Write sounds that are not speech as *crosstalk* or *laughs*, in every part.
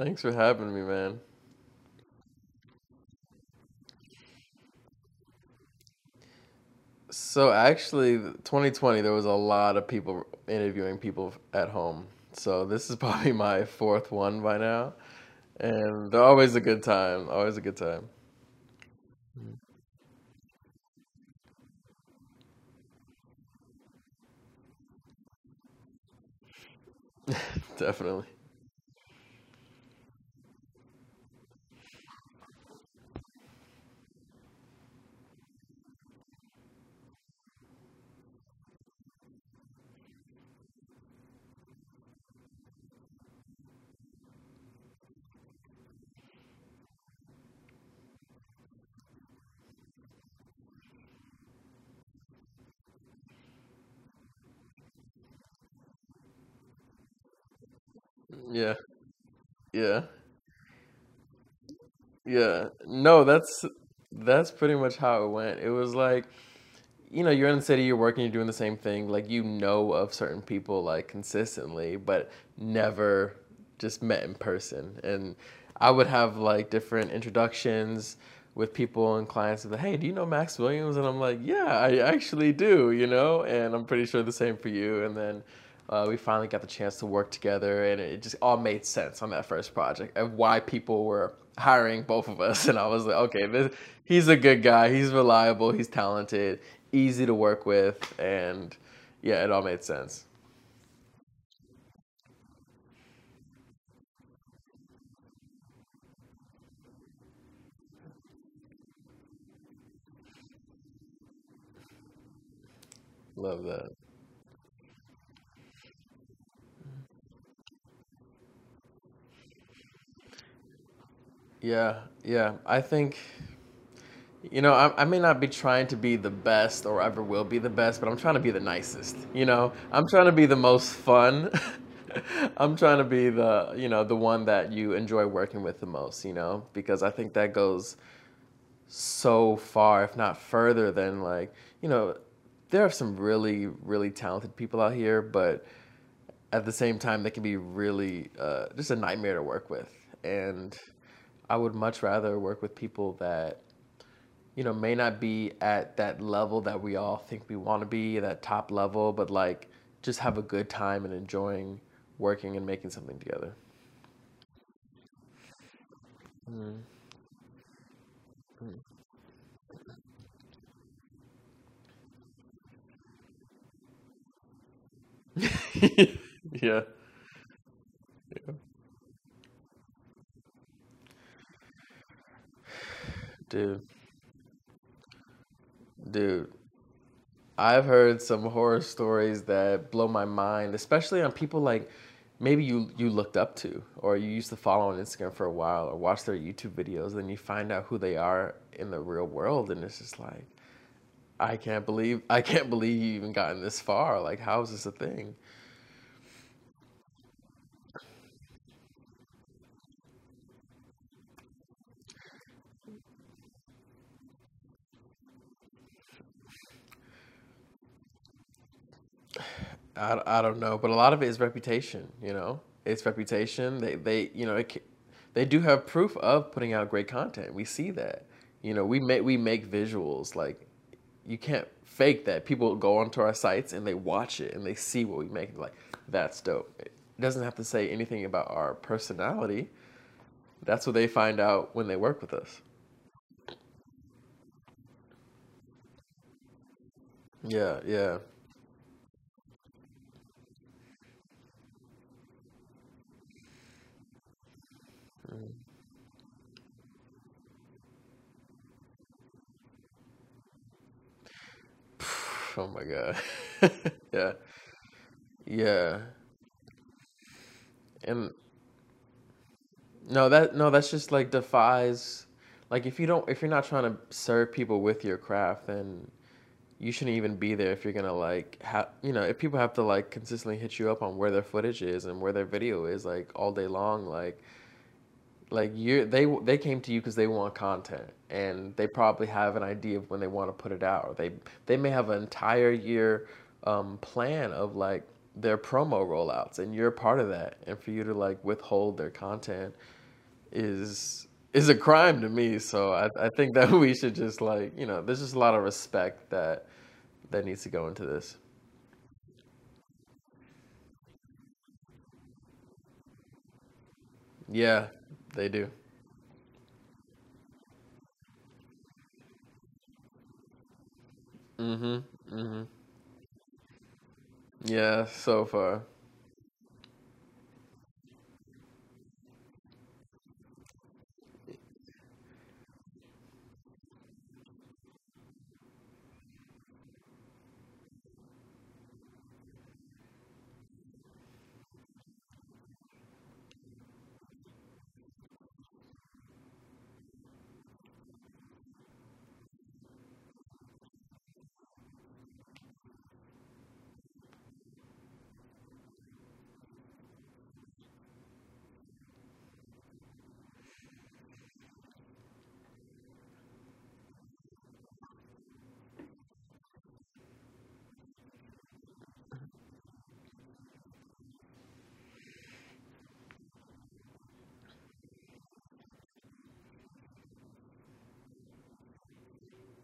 Thanks for having me, man. So actually, 2020, there was a lot of people interviewing people at home. So this is *laughs* probably my fourth one by now, and they're always a good time. Always a good time. *laughs* Definitely. Yeah. Yeah. Yeah. No, that's that's pretty much how it went. It was like, you know, you're in the city, you're working, you're doing the same thing. Like you know of certain people like consistently, but never just met in person. And I would have like different introductions with people and clients of the, hey, do you know Max Williams? And I'm like, yeah, I actually do, you know, and I'm pretty sure the same for you. And then uh, we finally got the chance to work together, and it just all made sense on that first project of why people were hiring both of us. *laughs* And I was like, okay, this, he's a good guy, he's reliable, he's talented, easy to work with, and yeah, it all made sense. Love that. Yeah, yeah. I think, you know, I, I may not be trying to be the best or ever will be the best, but I'm trying to be the nicest. You know, I'm trying to be the most fun. *laughs* I'm trying to be the, you know, the one that you enjoy working with the most, you know, because I think that goes so far, if not further, than like, you know, there are some really, really talented people out here, but at the same time, they can be really uh, just a nightmare to work with. And I would much rather work with people that, you know, may not be at that level that we all think we want to be, that top level, but like just have a good time and enjoying working and making something together. Mm. *laughs* yeah, dude, dude. I've heard some horror stories that blow my mind, especially on people like maybe you you looked up to or you used to follow on Instagram for a while or watch their YouTube videos, then you find out who they are in the real world, and it's just like I can't believe I can't believe you even gotten this far. Like, how is this a thing? I, I don't know, but a lot of it is reputation. You know, it's reputation. They they you know it, they do have proof of putting out great content. We see that. You know, we make we make visuals like you can't fake that. People go onto our sites and they watch it and they see what we make. Like that's dope. It doesn't have to say anything about our personality. That's what they find out when they work with us. Yeah, yeah. Mm. Oh my God. *laughs* Yeah. Yeah. And no, that no, that's just like defies like if you don't if you're not trying to serve people with your craft, then you shouldn't even be there if you're gonna like have you know if people have to like consistently hit you up on where their footage is and where their video is like all day long like like you they they came to you because they want content and they probably have an idea of when they want to put it out they they may have an entire year um, plan of like their promo rollouts and you're part of that and for you to like withhold their content is is a crime to me so I, I think that *laughs* we should just like you know there's just a lot of respect that that needs to go into this. Yeah they do. Mm-hmm mm-hmm. Yeah so far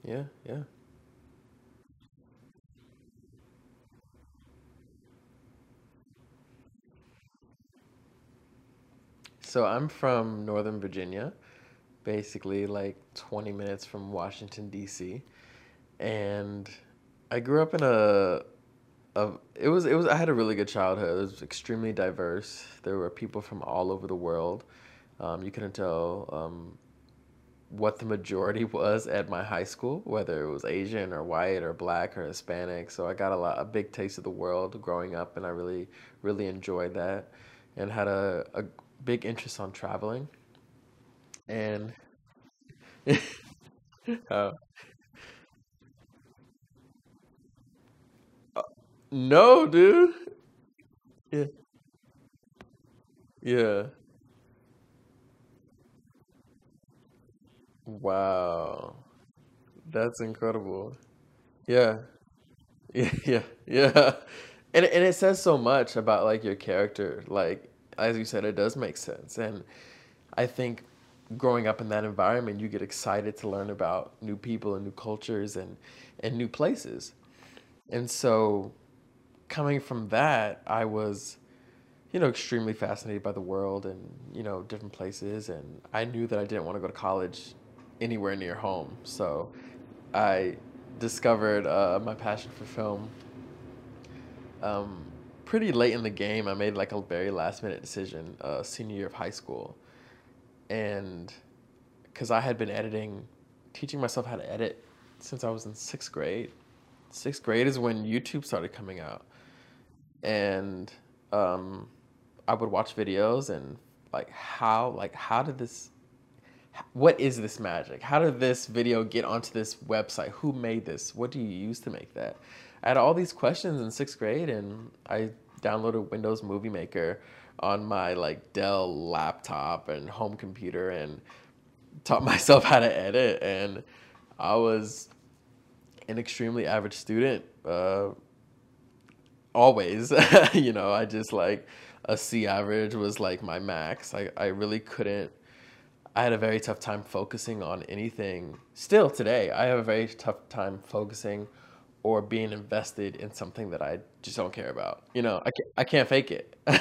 yeah yeah so i'm from northern virginia basically like 20 minutes from Washington D.C. and I grew up in a, a it was it was I had a really good childhood. It was extremely diverse. There were people from all over the world. Um, you couldn't tell um, what the majority *laughs* was at my high school, whether it was Asian or white or black or Hispanic. So I got a lot a big taste of the world growing up, and I really really enjoyed that, and had a, a big interest on traveling. And *laughs* uh, no, dude. Yeah. Yeah. Wow. That's incredible. Yeah. *laughs* Yeah, yeah, yeah. And and it says so much about like your character. Like as you said, it does make sense. And I think growing up in that environment, you get excited to learn about new people and new cultures and and new places. And so coming from that, I was you know, extremely fascinated by the world and, you know, different places. And I knew that I didn't want to go to college anywhere near home. So I discovered uh, my passion for film um, pretty late in the game. I made like a very last minute decision, uh, senior year of high school. And because I had been editing, teaching myself how to edit since I was in sixth grade. Sixth grade is when YouTube started coming out. And um, I would watch videos and like how like how did this what is this magic? How did this video get onto this website? Who made this? What do you use to make that? I had all these questions in sixth grade, and I downloaded Windows Movie Maker on my like Dell laptop and home computer, and taught *laughs* myself how to edit. And I was an extremely average student. Uh, always, *laughs* you know, I just like a C average was like my max. I, I really couldn't I had a very tough time focusing on anything. Still today, I have a very tough time focusing or being invested in something that I just don't care about. You know, I can't, I can't fake it. *laughs*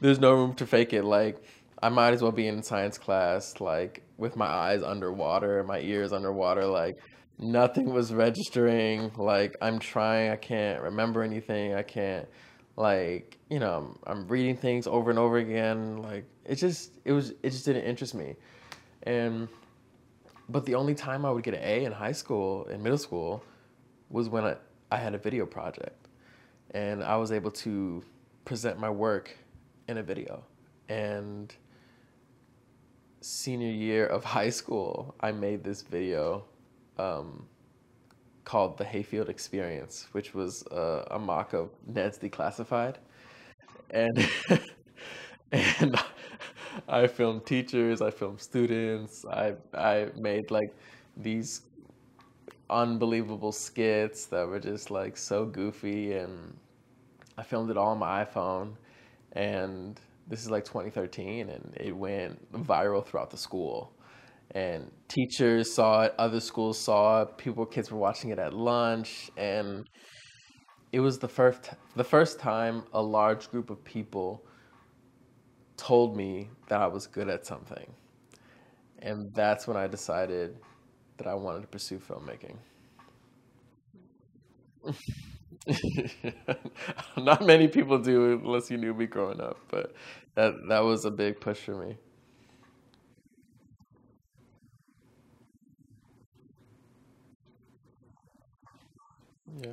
There's no room to fake it. Like, I might as well be in science class, like, with my eyes underwater, my ears underwater. Like, nothing was registering. Like, I'm trying, I can't remember anything. I can't like you know I'm, I'm reading things over and over again like it just it was it just didn't interest me and but the only time i would get an a in high school in middle school was when I, I had a video project and I was able to present my work in a video. And senior year of *laughs* high school, I made this video um, called The Hayfield Experience, which was uh, a mock of Ned's Declassified. And *laughs* and I filmed teachers, I filmed students, I I made like these unbelievable skits that were just like so goofy and I filmed it all on my iPhone and this is like 2013 and it went viral throughout the school. And teachers saw it other schools saw it people kids were watching it at lunch and it was the first the first time a large group of people told me that I was good at something and that's when I decided that I wanted to pursue filmmaking *laughs* Not many people do unless you knew me growing up, but that that was a big push for me. Yeah.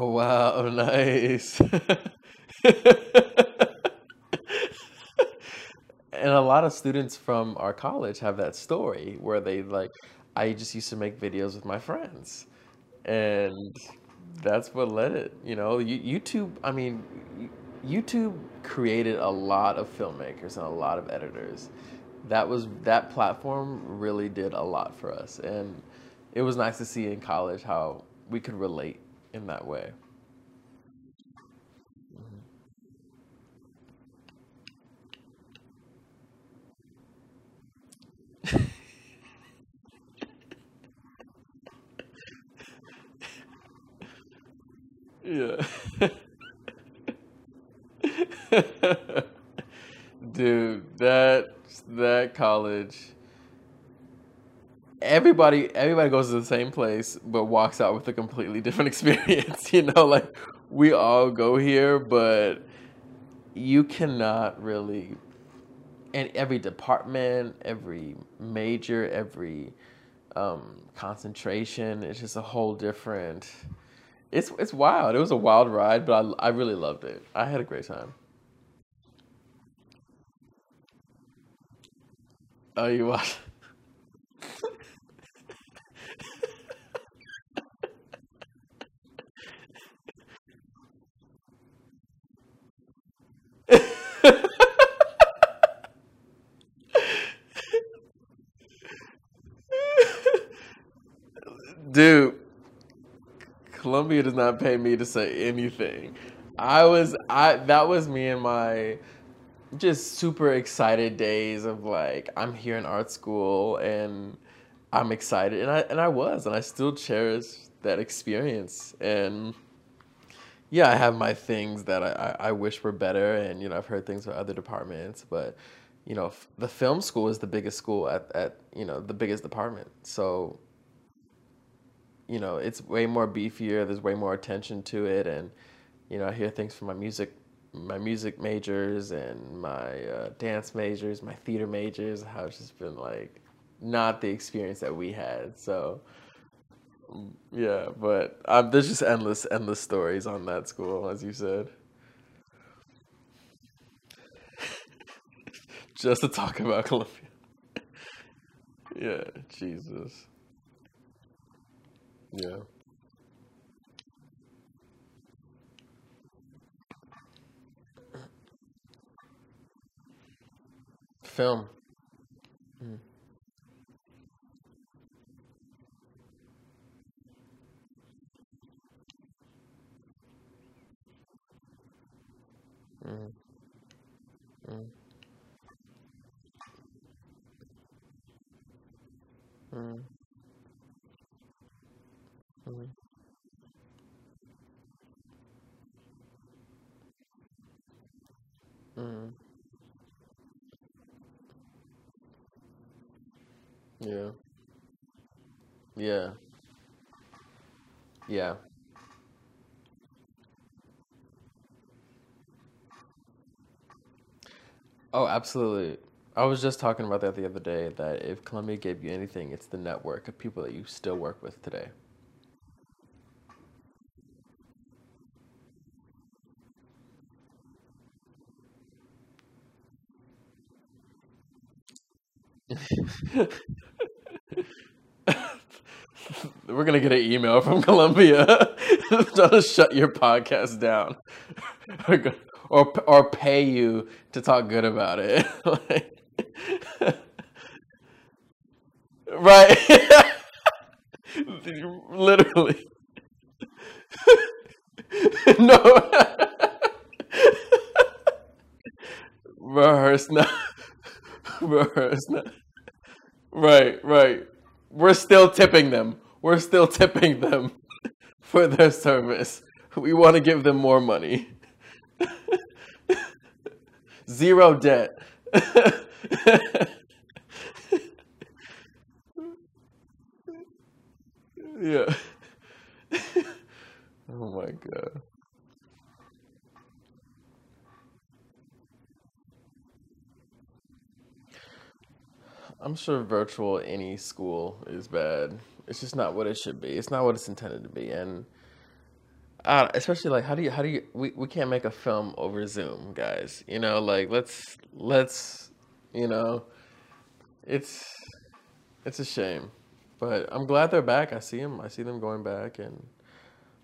Oh wow, *laughs* nice. And a lot of students from our college have that story where they like, I just used to make videos with my friends. And that's what led it. You know, YouTube, I mean, YouTube created a lot of filmmakers and a lot of editors. That was that platform really did a lot for us. And it was nice to see in college how we could relate in that way. *laughs* Yeah. *laughs* Dude, that that college, everybody everybody goes to the same place but walks out with a completely different *laughs* experience, you know, like we all go here, but you cannot really in every department, every major, every um, concentration, it's just a whole different it's it's wild. It was a wild ride, but I I really loved it. I had a great time. Oh, you watch? *laughs* Dude, Columbia does not pay me to say anything. I was I that was me and my just super excited days of like I'm here in art school and I'm excited and I and I was and I still cherish that experience and yeah I have my things that I, I, I wish were better and you know I've heard things from other departments but you know the film school is the biggest school at, at you know the biggest department so you know, it's way more beefier. There's way more attention to it, and you know, I hear things from my music, my music majors and my uh, dance majors, my theater majors. How it's just been like not the experience that we had. So yeah, but um, there's just endless, endless stories on that school, as you said. *laughs* Just to talk about Columbia. *laughs* Yeah, Jesus. Yeah. Film. Mm. Mm. Mm. Mm. Mm. Yeah. Yeah. Yeah. Oh, absolutely. I was just talking about that the other day that if Columbia gave you anything, it's the network of people that you still work with today. *laughs* We're gonna get an email from Columbia *laughs* to shut your podcast down, *laughs* or or pay you to talk good about it. Right? Literally, no. Rehearse now. *laughs* Right, right. We're still tipping them. We're still *laughs* tipping them *laughs* for their service. We want to give them more money. Zero debt. yeah. Oh my God. I'm sure virtual any school is bad. It's just not what it should be. It's not what it's intended to be. And uh, especially like how do you how do you we, we can't make a film over Zoom, guys. You know, like let's let's you know, it's it's a shame. But I'm glad they're back. I see them. I see them going back and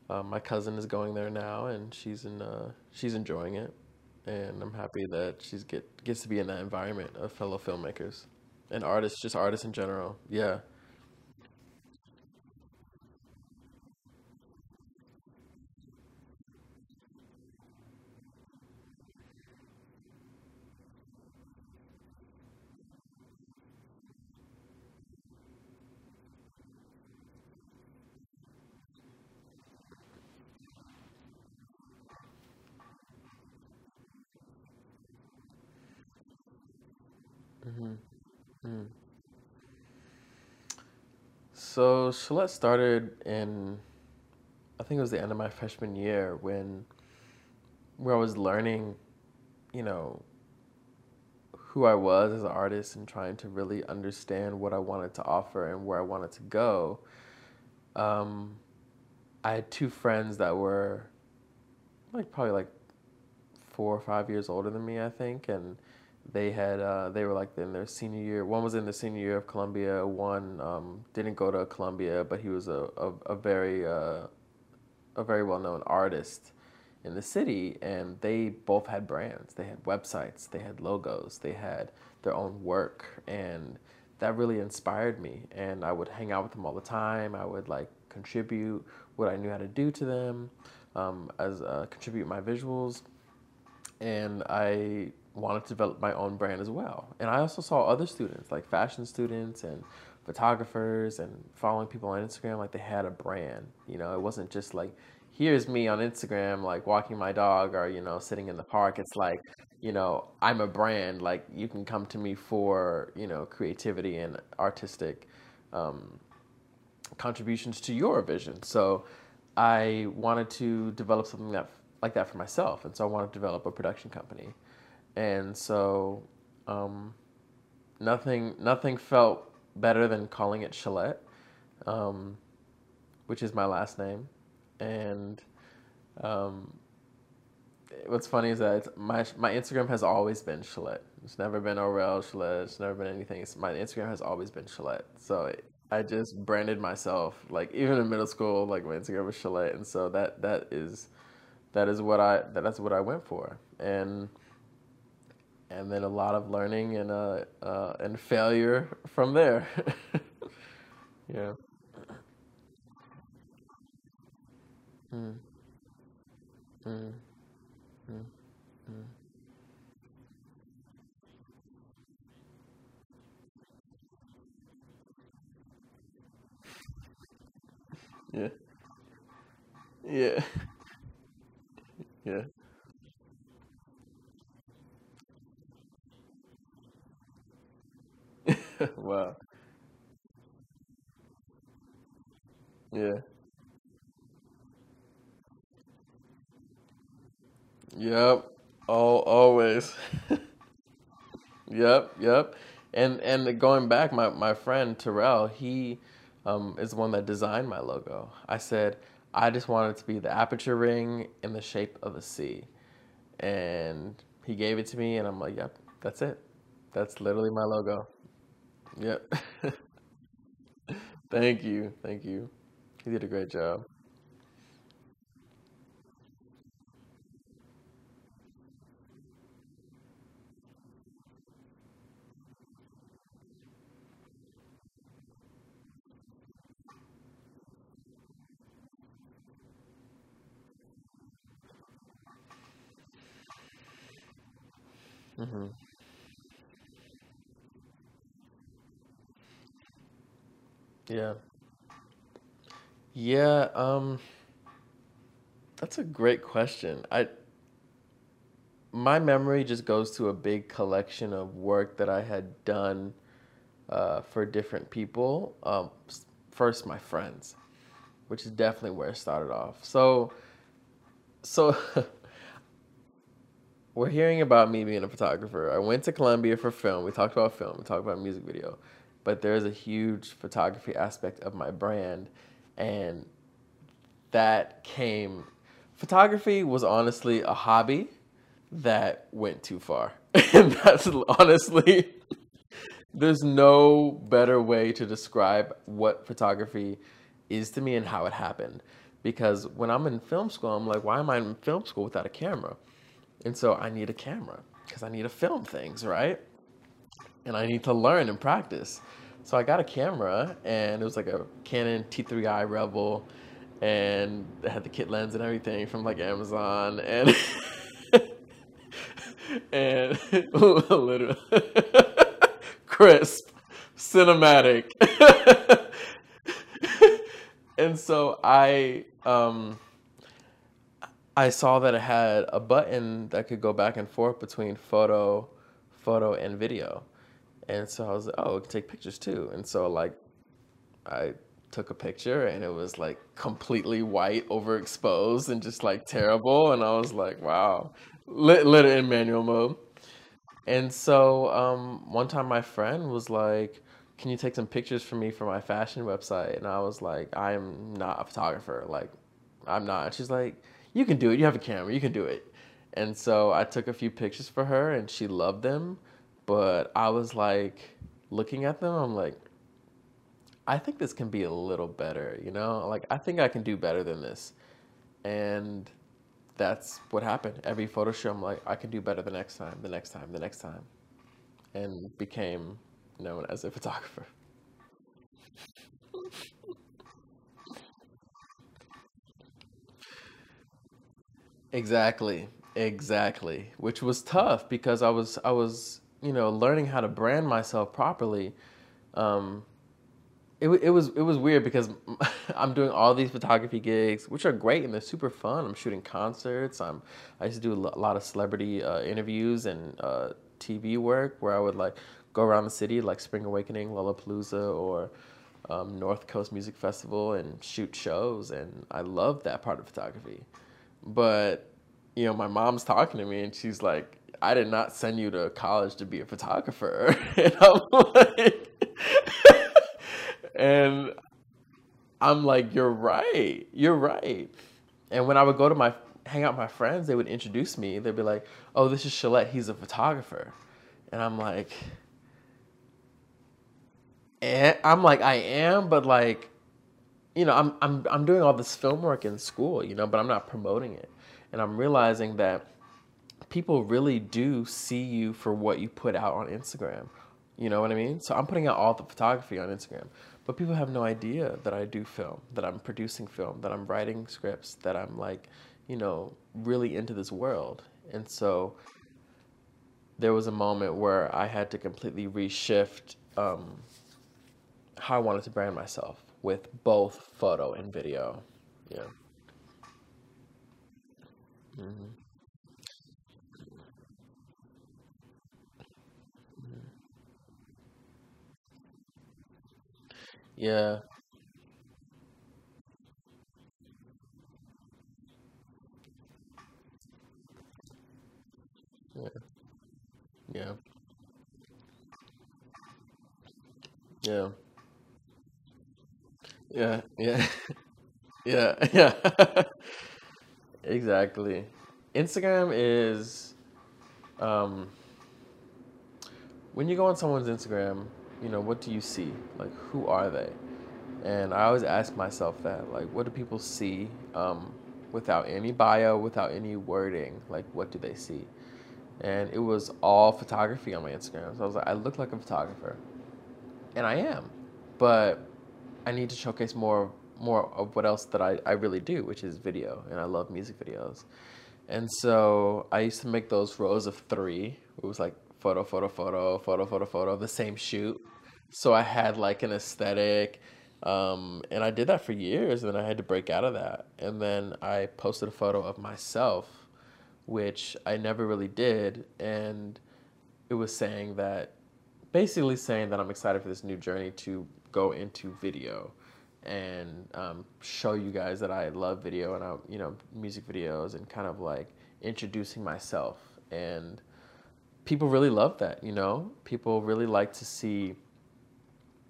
uh, my cousin is going there now and she's in uh she's enjoying it. And I'm happy that she's get gets to be in that environment of fellow filmmakers and artists, just artists in general. Yeah. hmm hmm So Chollette started in I think it was the end of my freshman year when where I was learning, you know, who I was as an artist and trying to really understand what I wanted to offer and where I wanted to go. Um, I had two friends that were like probably like four or five years older than me, I think, and they had uh, they were like in their senior year. One was in the senior year of Columbia. One um, didn't go to Columbia, but he was a a, a very uh, a very well known artist in the city, and they both had brands. They had websites, they had logos, they had their own work, and that really inspired me. And I would hang out with them all the time. I would like contribute what I knew how to do to them, um, as uh, contribute my visuals, and I wanted to develop my own brand as well. And I also saw other students, like fashion students and photographers and following people on Instagram, like they had a brand. You know, it wasn't just like, here's me on Instagram, like walking my dog or, you know, sitting in the park. It's like, you know, I'm a brand. Like you can come to me for, you know, creativity and artistic um, contributions to your vision. So I wanted to develop something that like that for myself, and so I wanted to develop a production company. And so um, nothing nothing felt better than calling it Chollette, um, which is my last name. And um, what's funny is that my my Instagram has always been Chollette. It's never been Orel Chollette. It's never been anything. It's, my Instagram has always been Chollette. So I just branded myself like even in middle school, like my Instagram was Chollette, and so that that is that is what I that, that's what I went for. And and then a lot of learning and uh, uh and failure from there. *laughs* yeah. Hmm. Hmm. hmm. hmm. *laughs* Yeah. Yeah. *laughs* Yeah. *laughs* Wow. Yeah. Yep. All always. *laughs* Yep, yep. And and going back, my, my friend Terrell, he um, is the one that designed my logo. I said I just wanted it to be the aperture ring in the shape of a C, and he gave it to me, and I'm like, yep, that's it. That's literally my logo. Yep. *laughs* Thank you, thank you. He did a great job. hmm Yeah. Yeah, um, that's a great question. I my memory just goes to a big collection of work that I had done uh, for different people. Um, first, my friends, which is definitely where it started off. So, so *laughs* we're hearing about me being a photographer. I went to Columbia for film. We talked about film. We talked about music video, but there's a huge photography aspect of my brand, and that came. Photography was honestly a hobby that went too far, *laughs* and that's honestly There's no better way to describe what photography is to me and how it happened. Because when I'm in film school, I'm like, why am I in film school without a camera? And so I need a camera because I need to film things, right? And I need to learn and practice. So I got a camera and it was like a Canon T3i Rebel and it had the kit lens and everything from like Amazon and *laughs* and *laughs* literally *laughs* crisp, cinematic. and so I um I saw that it had a button that could go back and forth between photo, photo and video. And so I was like, oh, it can take pictures too. And so like I took a picture and it was like completely white, overexposed and just like terrible. And I was like, wow, lit, lit it in manual mode. And so um, one time my friend was like, Can you take some pictures for me for my fashion website? And I was like, I'm not a photographer. Like, I'm not. And she's like, You can do it. You have a camera. You can do it. And so I took a few pictures for her and she loved them. But I was like, looking at them, I'm like, I think this can be a little better, you know? Like, I think I can do better than this. And that's what happened. Every photo shoot, I'm like, I can do better the next time, the next time, the next time, and became known as a photographer. Exactly, exactly. Which was tough because I was I was you know learning how to brand myself properly. Um, it, it was it was weird because *laughs* I'm doing all these photography gigs, which are great and they're super fun. I'm shooting concerts. I'm I used to do a lot of celebrity uh, interviews and uh, TV work where I would like go around the city like Spring Awakening, Lollapalooza, or um, North Coast Music Festival and shoot shows. And I love that part of photography. But you know, my mom's talking to me and she's like, "I did not send you to college to be a photographer." *laughs* And I'm like, *laughs* and I'm like, you're right. You're right. And when I would go to my hang out with my friends, they would introduce me. They'd be like, "Oh, this is Chollette. He's a photographer." And I'm like, eh. I'm like, I am, but like, you know, I'm I'm I'm doing all this film work in school, you know, but I'm not promoting it. And I'm realizing that people really do see you for what you put out on Instagram. You know what I mean? So I'm putting out all the photography on Instagram, but people have no idea that I do film, that I'm producing film, that I'm writing scripts, that I'm like, you know, really into this world. And so there was a moment where I had to completely reshift um, how I wanted to brand myself with both photo and video. Yeah. hmm Yeah, yeah, yeah, yeah, yeah, yeah, *laughs* yeah, yeah. Exactly. Instagram is um when you go on someone's Instagram, you know, what do you see? Like who are they? And I always ask myself that, like what do people see um without any bio, without any wording? Like what do they see? And it was all photography on my Instagram. So I was like, I look like a photographer. And I am. But I need to showcase more more of what else that I, I really do, which is video, and I love music videos. And so I used to make those rows of three. It was like photo, photo, photo, photo, photo, photo, the same shoot. So I had like an aesthetic, um, and I did that for years. And then I had to break out of that. And then I posted a photo of myself, which I never really did, and it was saying that basically saying that I'm excited for this new journey to go into video and um, show you guys that I love video and I, you know, music videos and kind of like introducing myself. And people really love that, you know. People really like to see,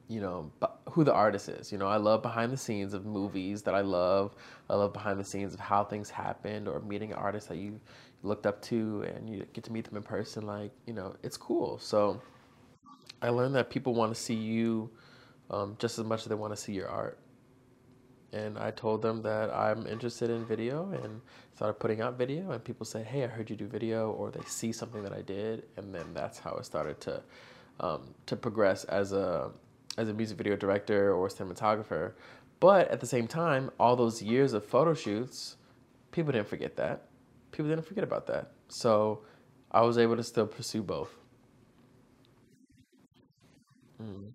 you know, who the artist is. You know, I love behind the scenes of movies that I love. I love behind the scenes of how things happened or meeting artists that you looked up to and you get to meet them in person. Like, you know, it's cool. So I learned that people want to see you um, just as much as they want to see your art. And I told them that I'm interested in video and started putting out video. And people say, "Hey, I heard you do video," or they see something that I did, and then that's how it started to um, to progress as a as a music video director or cinematographer. But at the same time, all those years of photo shoots, people didn't forget that. People didn't forget about that. So I was able to still pursue both. Mm,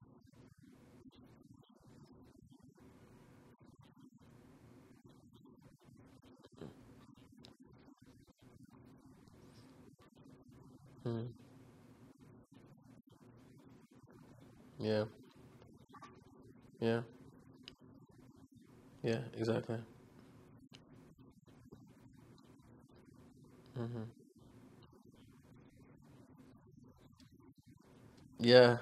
mm, yeah, yeah, yeah, exactly. hmm Yeah.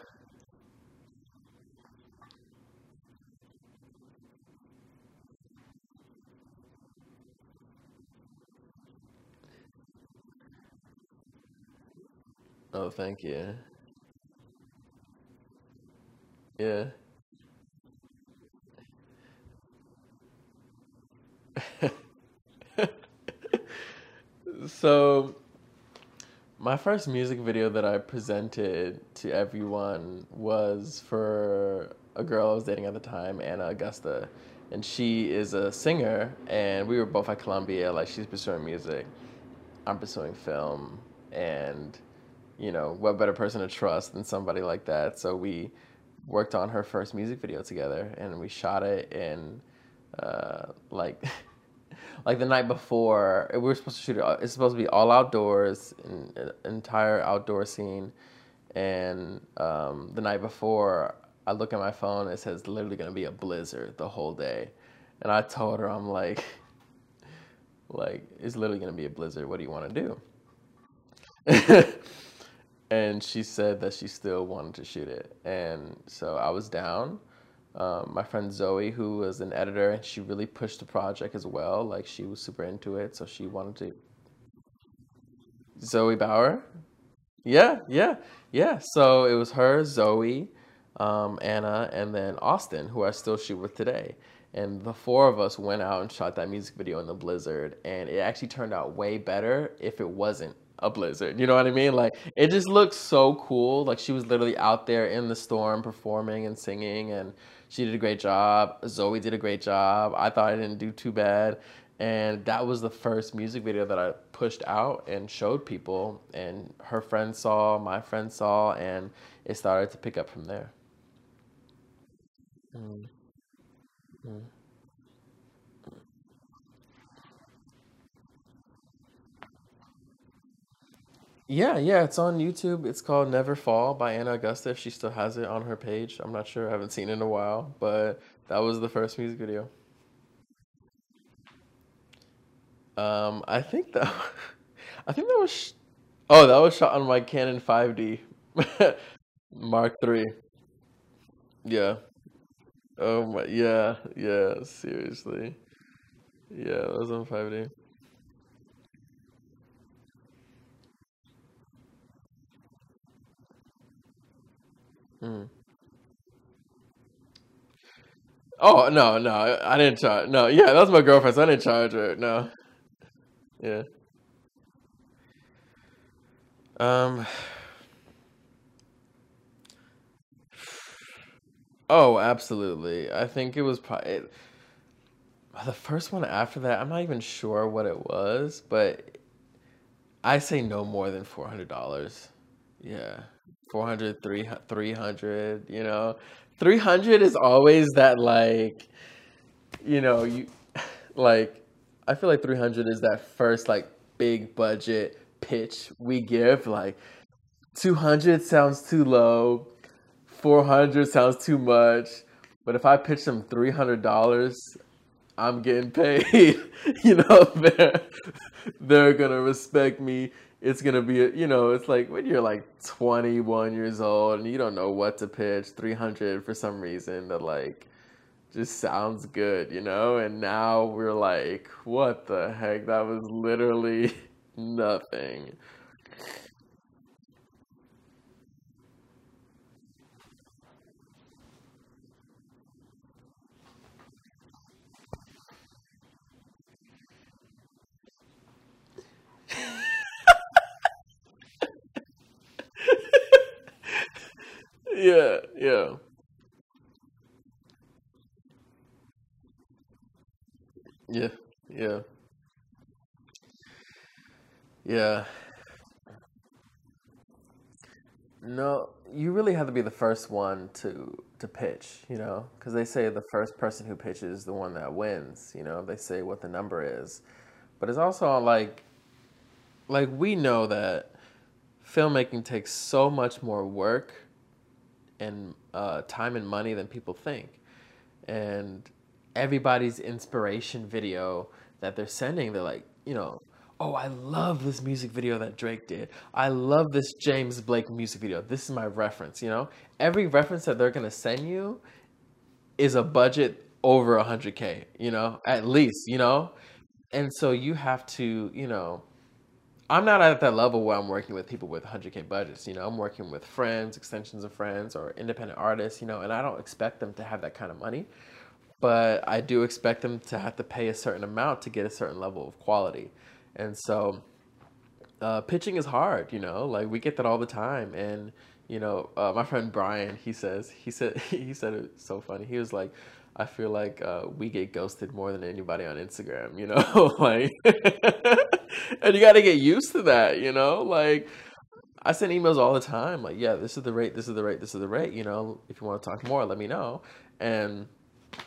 Oh, thank you. Yeah. *laughs* So My first music video that I presented to everyone was for a girl I was dating at the time, Anna Augusta. And she is a singer, and we were both at Columbia. Like, she's pursuing music, I'm pursuing film. And, you know, what better person to trust than somebody like that? So we worked on her first music video together, and we shot it in, uh, like, *laughs* like the night before we were supposed to shoot it it's supposed to be all outdoors an entire outdoor scene. And um, the night before i look at my phone it says literally going to be a blizzard the whole day. And i told her i'm like *laughs* like it's literally going to be a blizzard what do you want to do? *laughs* And she said that she still wanted to shoot it. And so i was down um, my friend Zoe, who was an editor, and she really pushed the project as well. Like she was super into it, so she wanted to. Zoe Bauer, yeah, yeah, yeah. So it was her, Zoe, um, Anna, and then Austin, who I still shoot with today. And the four of us went out and shot that music video in the blizzard, and it actually turned out way better if it wasn't a blizzard. You know what I mean? Like it just looks so cool. Like she was literally out there in the storm performing and singing, and she did a great job. Zoe did a great job. I thought I didn't do too bad. And that was the first music video that I pushed out and showed people. And her friends saw, my friends saw, and it started to pick up from there. Mm, mm, Yeah, yeah, it's on YouTube. It's called Never Fall by Anna Augusta. If She still has it on her page. I'm not sure. I haven't seen it in a while, but that was the first music video. Um, I think that *laughs* I think that was sh- oh, that was shot on my Canon 5D *laughs* Mark III. Yeah. Oh my, yeah, yeah, seriously. Yeah, that was on 5D. Mm. Oh no, no, I didn't charge. No, yeah, that was my girlfriend, so I didn't charge her. No, yeah. Um. Oh, absolutely. I think it was probably the first one after that. I'm not even sure what it was, but I say no more than four hundred dollars. Yeah, 400, 300, you know. 300 is always that like, you know, you *laughs* like I feel like 300 is that first like big budget pitch we give like 200 sounds too low, 400 sounds too much. But if I pitch them $300, I'm getting paid. *laughs* You know, *laughs* they're they're gonna respect me. It's gonna be, you know, it's like when you're like 21 years old and you don't know what to pitch, 300 for some reason that like just sounds good, you know? And now we're like, what the heck? That was literally *laughs* nothing. Yeah, yeah, yeah, yeah, yeah. No, you really have to be the first one to to pitch, you know, because they say the first person who pitches is the one that wins. You know, they say what the number is, but it's also like like we know that filmmaking takes so much more work and uh, time and money than people think. And everybody's inspiration video that they're sending, they're like, you know, oh, I love this music video that Drake did. I love this James Blake music video. This is my reference, you know? Every reference that they're gonna send you is a budget over 100K, you know, at least, you know? And so you have to, you know, I'm not at that level where I'm working with people with 100K budgets. You know, I'm working with friends, extensions of friends, or independent artists. You know, and I don't expect them to have that kind of money, but I do expect them to have to pay a certain amount to get a certain level of quality. And so, uh, pitching is hard. You know, like we get that all the time. And you know, uh, my friend Brian, he says, he said, *laughs* he said it so funny. He was like, I feel like uh, we get ghosted more than anybody on Instagram. You know, *laughs* like. *laughs* *laughs* and you got to get used to that, you know? Like, I send emails all the time, like, yeah, this is the rate, this is the rate, this is the rate, you know? If you want to talk more, let me know. And,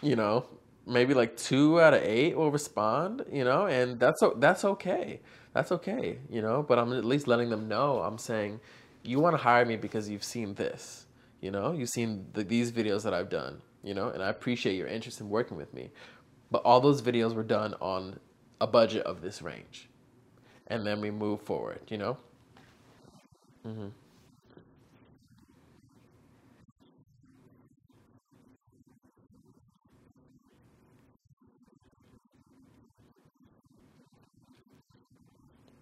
you know, maybe like two out of eight will respond, you know? And that's that's okay. That's okay, you know? But I'm at least letting them know. I'm saying, you want to hire me because you've seen this, you know? You've seen the, these videos that I've done, you know? And I appreciate your interest in working with me. But all those videos were done on a budget of this range and then we move forward, you know? hmm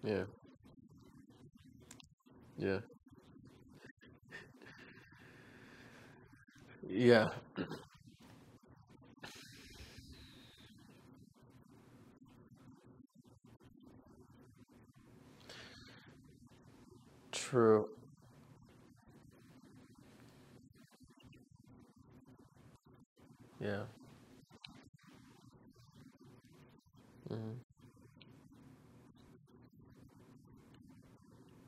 Yeah. Yeah. *laughs* Yeah. *clears throat* True. Yeah. hmm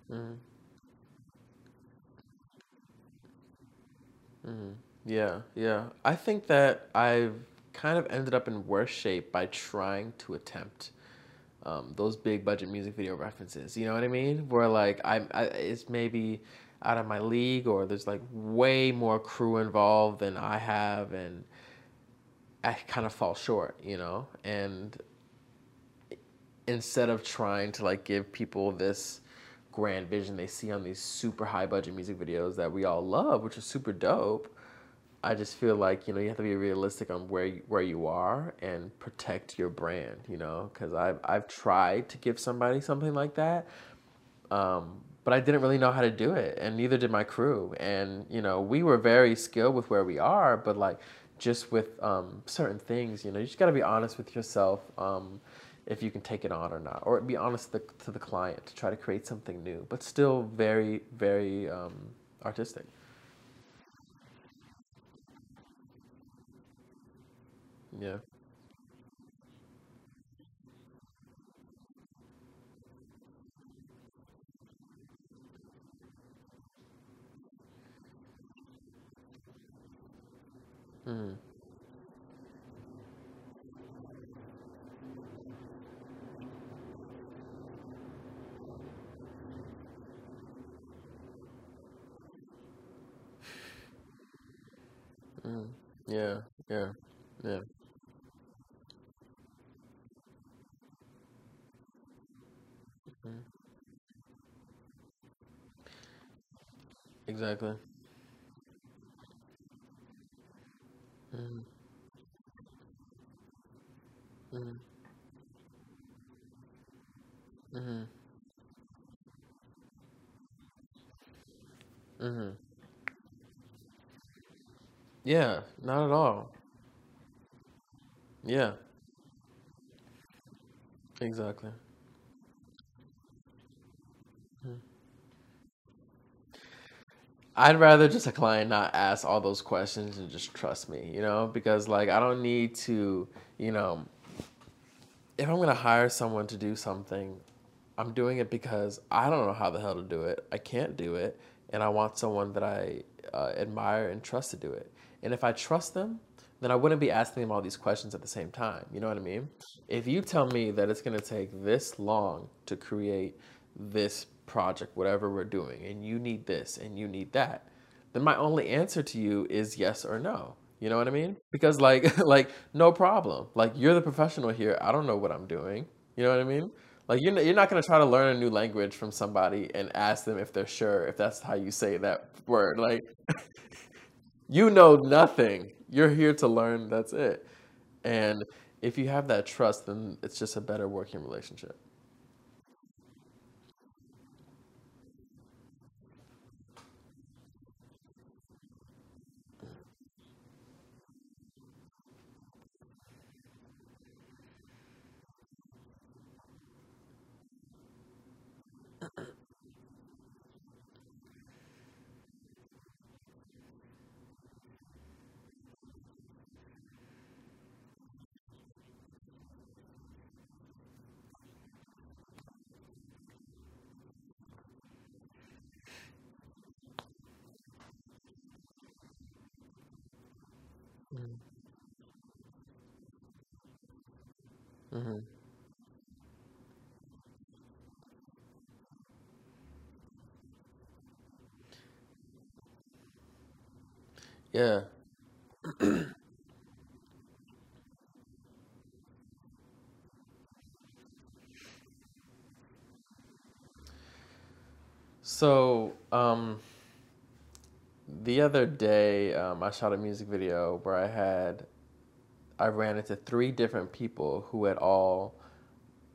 hmm hmm Yeah. Yeah. I think that I've kind of ended up in worse shape by trying to attempt um, those big budget music video references. You know what I mean? Where like I, I it's maybe out of my league or there's like way more crew involved than I have and I kind of fall short, you know? And instead of trying to like give people this grand vision they see on these super high budget music videos that we all love, which is super dope, I just feel like you know you have to be realistic on where you, where you are and protect your brand. You know, because I've I've tried to give somebody something like that, um, but I didn't really know how to do it, and neither did my crew. And you know, we were very skilled with where we are, but like just with um, certain things, you know, you just got to be honest with yourself. Um, if you can take it on or not, or be honest to the, to the client to try to create something new, but still very, very um, artistic. Yeah. Mm-hmm. Yeah. Yeah. Yeah. Mhm. Exactly. Mm-hmm. Mm-hmm. Mm-hmm. Mm-hmm. Yeah. Not at all. Yeah. Exactly. I'd rather just a client not ask all those questions and just trust me, you know, because like I don't need to, you know, if I'm gonna hire someone to do something, I'm doing it because I don't know how the hell to do it. I can't do it, and I want someone that I uh, admire and trust to do it. And if I trust them, then I wouldn't be asking them all these questions at the same time. You know what I mean? If you tell me that it's gonna take this long to create this project, whatever we're doing, and you need this and you need that, then my only answer to you is yes or no. You know what I mean? Because like *laughs* like no problem. Like you're the professional here. I don't know what I'm doing. You know what I mean? Like you're you're not gonna try to learn a new language from somebody and ask them if they're sure if that's how you say that word. Like *laughs* you know nothing. You're here to learn. That's it. And if you have that trust, then it's just a better working relationship. Mm-hmm. Yeah. *clears throat* So, um, the other day, um, I shot a music video where I had I ran into three different people who had all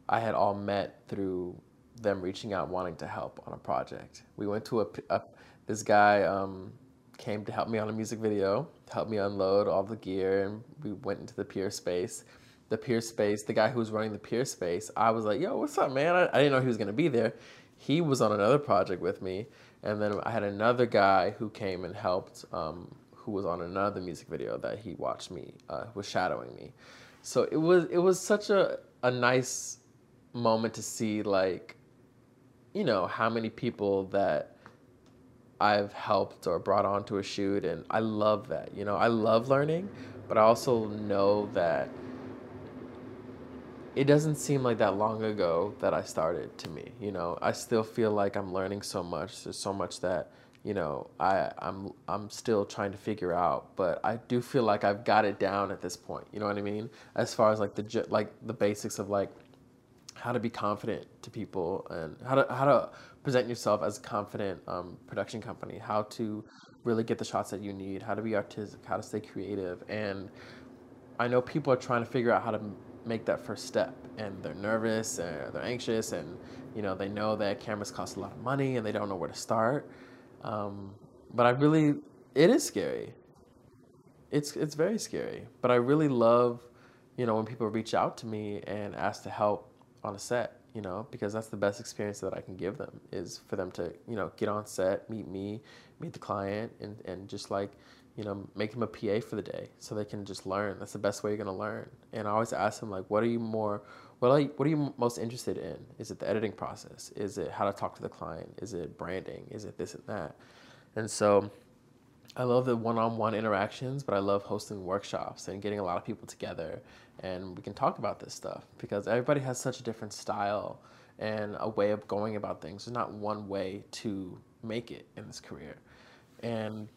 I had all met through them reaching out wanting to help on a project. We went to a, a this guy um, came to help me on a music video, to help me unload all the gear, and we went into the pier space. The pier space, the guy who was running the pier space, I was like, "Yo, what's up, man?" I, I didn't know he was gonna be there. He was on another project with me, and then I had another guy who came and helped, um, who was on another music video that he watched me, uh, was shadowing me. So it was it was such a a nice moment to see like you know how many people that I've helped or brought onto a shoot, and I love that. You know, I love learning, but I also know that it doesn't seem like that long ago that I started to me. You know, I still feel like I'm learning so much. There's so much that, you know, I, I'm I'm still trying to figure out, but I do feel like I've got it down at this point. You know what I mean? As far as like the like the basics of like how to be confident to people and how to how to present yourself as a confident um, production company, how to really get the shots that you need, how to be artistic, how to stay creative, and I know people are trying to figure out how to make that first step, and they're nervous and they're anxious, and you know they know that cameras cost a lot of money and they don't know where to start. Um, but I really, it is scary. It's it's very scary, but I really love, you know, when people reach out to me and ask to help on a set, you know, because that's the best experience that I can give them is for them to, you know, get on set, meet me, meet the client, and and just like, you know, make them a PA for the day so they can just learn. That's the best way you're gonna learn. And I always ask them like, what are you more what are you, what are you most interested in? Is it the editing process? Is it how to talk to the client? Is it branding? Is it this and that? And so I love the one-on-one interactions, but I love hosting workshops and getting a lot of people together and we can talk about this stuff because everybody has such a different style and a way of going about things. There's not one way to make it in this career. And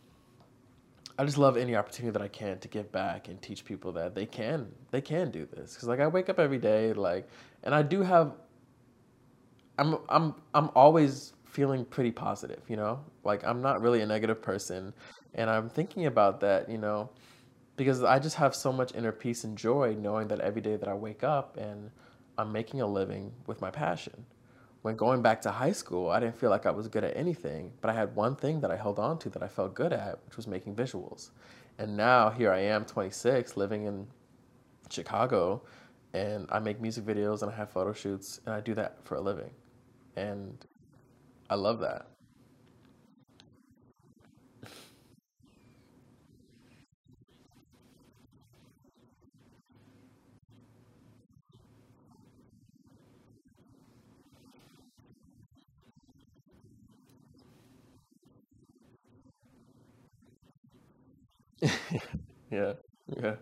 I just love any opportunity that I can to give back and teach people that they can they can do this cuz like I wake up every day like and I do have I'm I'm I'm always feeling pretty positive, you know? Like I'm not really a negative person and I'm thinking about that, you know, because I just have so much inner peace and joy knowing that every day that I wake up and I'm making a living with my passion. When going back to high school, I didn't feel like I was good at anything, but I had one thing that I held on to that I felt good at, which was making visuals. And now here I am, 26, living in Chicago, and I make music videos and I have photo shoots and I do that for a living. And I love that. Yeah, yeah,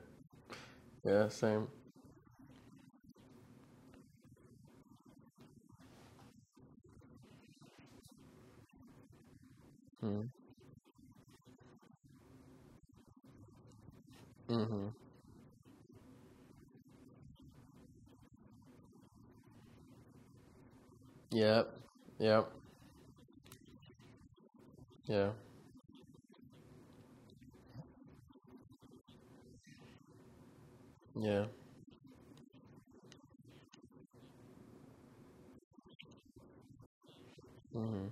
yeah, same. Mm, Mm-hmm. Yep, yep, yeah, yeah. Mm-hmm.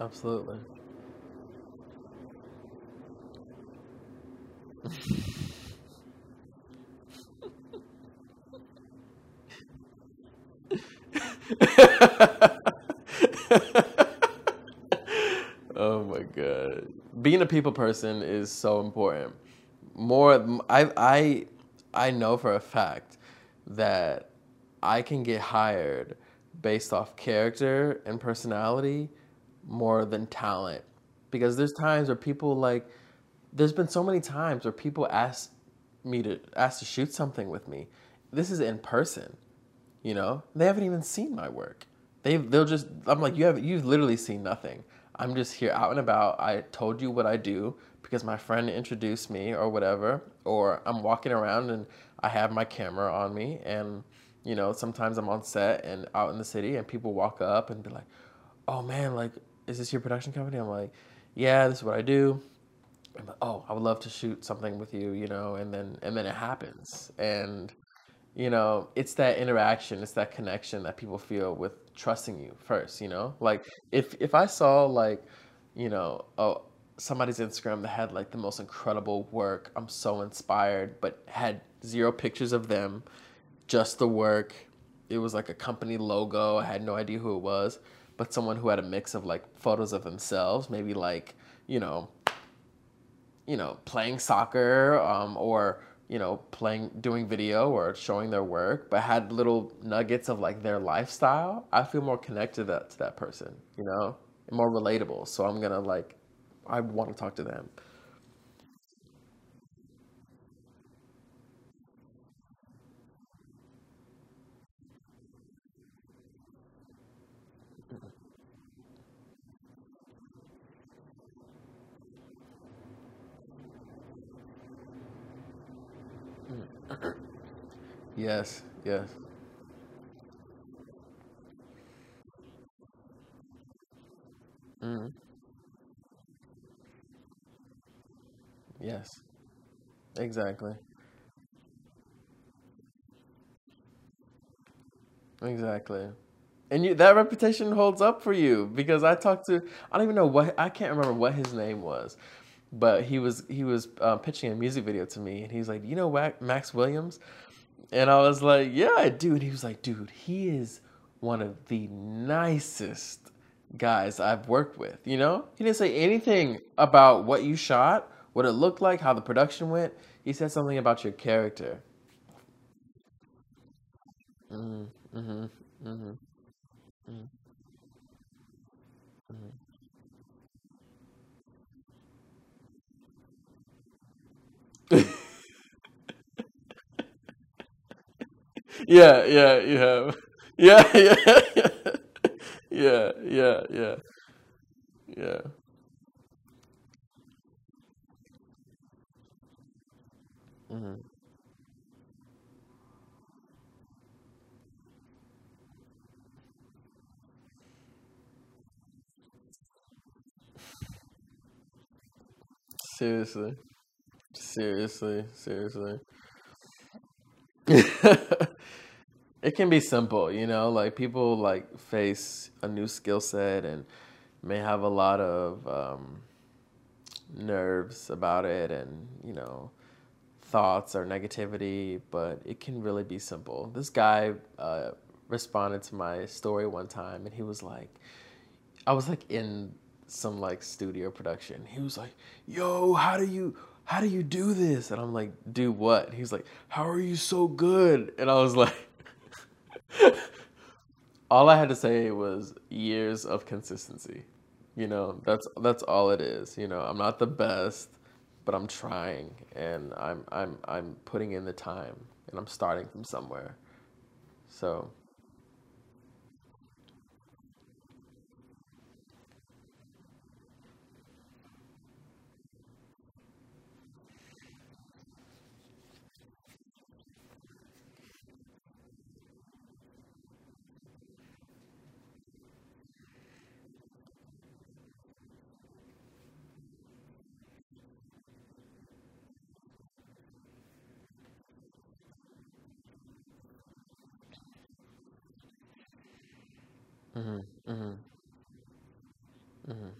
Absolutely. Oh my God. Being a people person is so important. More, I, I, I know for a fact that I can get hired based off character and personality more than talent. Because there's times where people like, there's been so many times where people ask me to ask to shoot something with me. This is in person. You know, they haven't even seen my work. They they'll just I'm like you have you've literally seen nothing. I'm just here out and about. I told you what I do because my friend introduced me or whatever, or I'm walking around and I have my camera on me and you know, sometimes I'm on set and out in the city and people walk up and be like, "Oh man, like is this your production company?" I'm like, "Yeah, this is what I do." Like, "Oh, I would love to shoot something with you," you know, and then and then it happens. And you know, it's that interaction, it's that connection that people feel with trusting you first, you know? Like if if I saw like, you know, oh somebody's Instagram that had like the most incredible work, I'm so inspired, but had zero pictures of them, just the work. It was like a company logo. I had no idea who it was, but someone who had a mix of like photos of themselves, maybe like, you know, you know, playing soccer, um, or you know, playing, doing video or showing their work, but had little nuggets of like their lifestyle, I feel more connected to that to that person, you know, and more relatable. So I'm gonna like, I want to talk to them. Yes, yes, mm, yes, exactly, exactly. And you, that reputation holds up for you because I talked to I don't even know what I can't remember what his name was, but he was he was uh, pitching a music video to me and he's like, you know Max Williams, and I was like, yeah, I do. And he was like, dude, he is one of the nicest guys I've worked with. You know, he didn't say anything about what you shot, what it looked like, how the production went. He said something about your character. hmm hmm hmm hmm Yeah, yeah, you have. *laughs* *laughs* Yeah, yeah, yeah, yeah, yeah, yeah, yeah. hmm Seriously, seriously, seriously. *laughs* It can be simple, you know, like people like face a new skill set and may have a lot of um, nerves about it and, you know, thoughts or negativity, but it can really be simple. This guy uh, responded to my story one time and he was like, I was like in some like studio production. He was like, "Yo, how do you how do you do this?" And I'm like, "Do what?" He's like, "How are you so good?" And I was like, *laughs* all I had to say was years of consistency. You know, that's that's all it is. You know, I'm not the best, but I'm trying and I'm I'm I'm putting in the time and I'm starting from somewhere. So, mhm, mhm, mhm,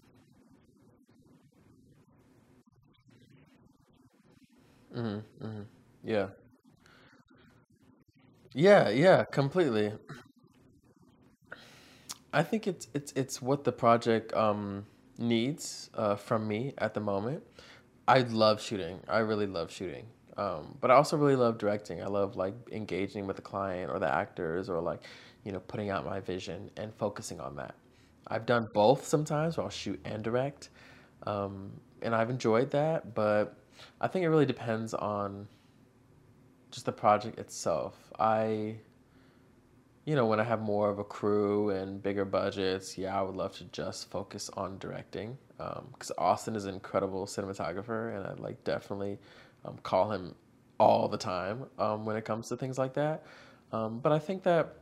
mhm, mhm. Yeah. Yeah, yeah, completely. I think it's it's it's what the project um needs uh from me at the moment. I love shooting. I really love shooting. Um, but I also really love directing. I love like engaging with the client or the actors or like, you know, putting out my vision and focusing on that. I've done both sometimes where I'll shoot and direct. Um, and I've enjoyed that, but I think it really depends on just the project itself. I you know, when I have more of a crew and bigger budgets, yeah, I would love to just focus on directing. Um, because Austin is an incredible cinematographer, and I'd like definitely um, call him all the time um, when it comes to things like that. Um, but I think that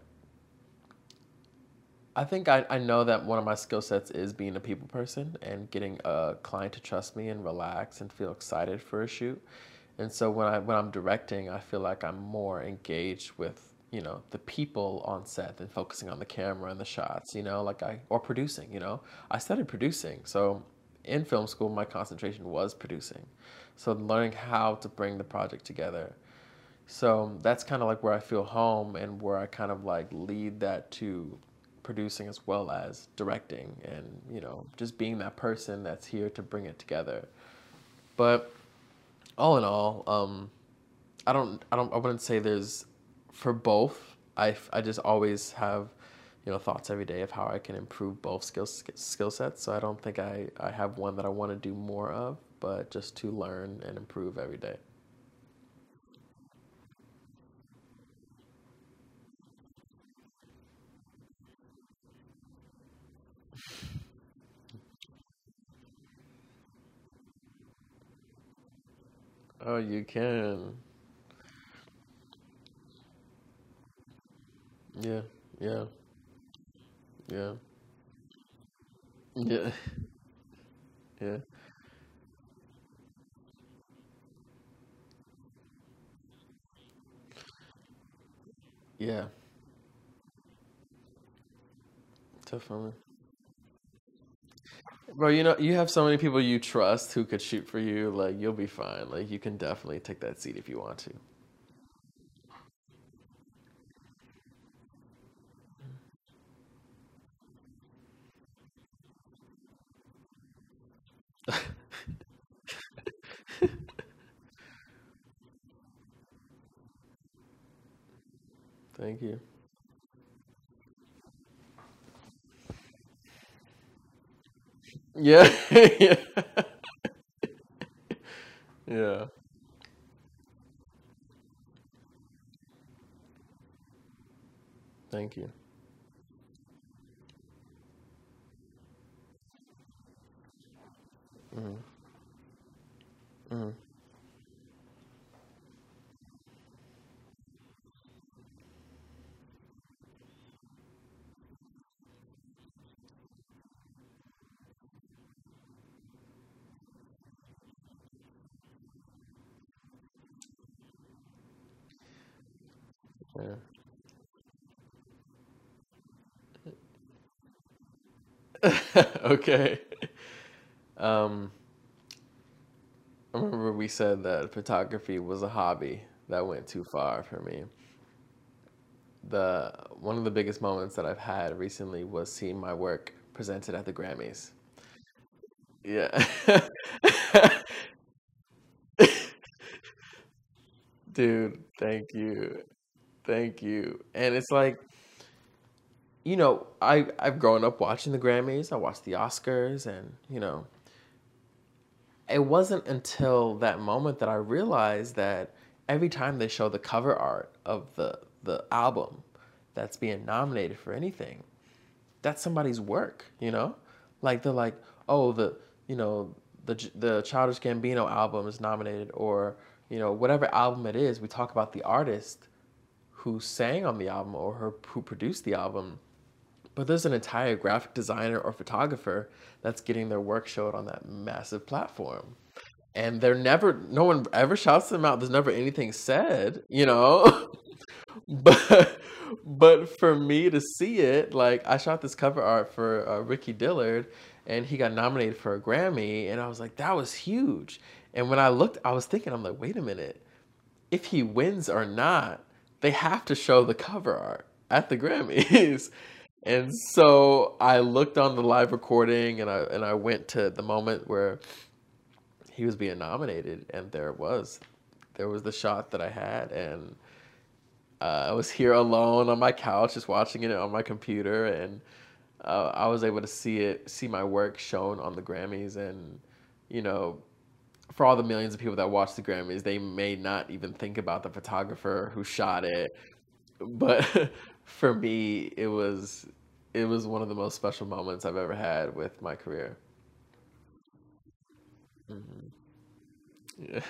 I think I, I know that one of my skill sets is being a people person and getting a client to trust me and relax and feel excited for a shoot. And so when I when I'm directing, I feel like I'm more engaged with, you know, the people on set than focusing on the camera and the shots, you know, like I or producing, you know. I studied producing. So in film school, my concentration was producing. So learning how to bring the project together. So that's kind of like where I feel home and where I kind of like lead that to producing as well as directing and, you know, just being that person that's here to bring it together. But all in all, um, I don't, I don't, I wouldn't say there's for both. I, I just always have, you know, thoughts every day of how I can improve both skill skill sets. So I don't think I, I have one that I want to do more of, but just to learn and improve every day. Oh, you can. Yeah. Yeah. Yeah. Yeah. *laughs* Yeah. Yeah. Definitely. Bro, you know, you have so many people you trust who could shoot for you. Like, you'll be fine. Like, you can definitely take that seat if you want to. *laughs* Thank you. Yeah. Yeah. *laughs* Yeah. Thank you. hmm hmm Yeah. *laughs* Okay. Um, I remember we said that photography was a hobby that went too far for me. The one of the biggest moments that I've had recently was seeing my work presented at the Grammys. Yeah. *laughs* Dude, thank you. Thank you. And it's like, you know, I I've grown up watching the Grammys. I watched the Oscars and, you know, it wasn't until that moment that I realized that every time they show the cover art of the the album that's being nominated for anything, that's somebody's work, you know? Like they're like, oh, the you know the the Childish Gambino album is nominated, or you know whatever album it is. We talk about the artist who sang on the album or her, who produced the album, but there's an entire graphic designer or photographer that's getting their work showed on that massive platform. And they're never, no one ever shouts them out. There's never anything said, you know? *laughs* But but for me to see it, like I shot this cover art for uh, Ricky Dillard, and he got nominated for a Grammy, and I was like, that was huge. And when I looked, I was thinking, I'm like, wait a minute, if he wins or not, they have to show the cover art at the Grammys. *laughs* And so I looked on the live recording, and I and I went to the moment where he was being nominated, and there it was. There was the shot that I had, and uh, I was here alone on my couch, just watching it on my computer, and uh, I was able to see it, see my work shown on the Grammys, and you know, for all the millions of people that watch the Grammys, they may not even think about the photographer who shot it, but *laughs* for me, it was it was one of the most special moments I've ever had with my career. hmm *laughs* Yeah.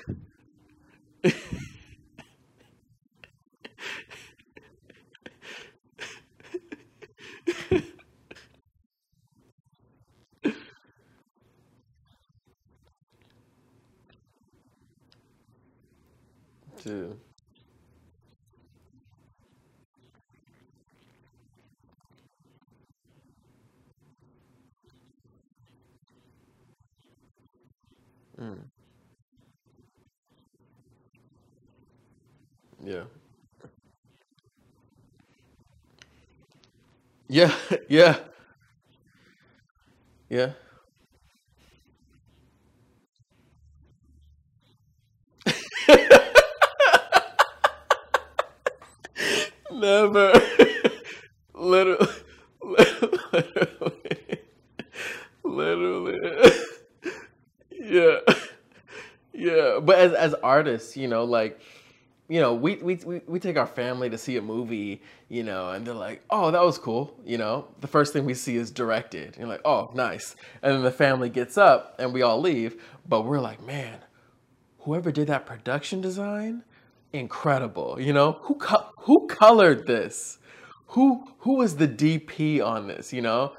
*laughs* Mm. Yeah. Yeah. *laughs* Yeah. Yeah. Never. Literally. Literally. Literally. Yeah. Yeah. But as as artists, you know, like, you know, we, we we take our family to see a movie, you know, and they're like, "Oh, that was cool," you know. The first thing we see is directed. And you're like, "Oh, nice." And then the family gets up and we all leave, but we're like, "Man, whoever did that production design, incredible." You know, who co- who colored this? who who was the DP on this, you know?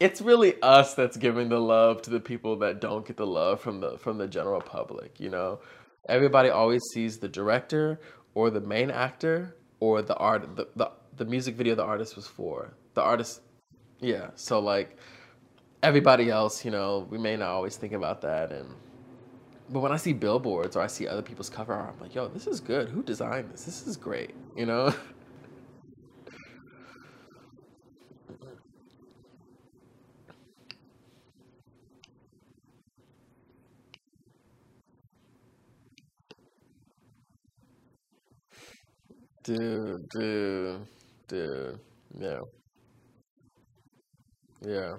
It's really us that's giving the love to the people that don't get the love from the from the general public, you know? Everybody always sees the director or the main actor or the art the, the, the music video the artist was for. The artist yeah, so like everybody else, you know, we may not always think about that and but when I see billboards or I see other people's cover art, I'm like, yo, this is good. Who designed this? This is great, you know? *laughs* Dude, dude, dude. Yeah, yeah,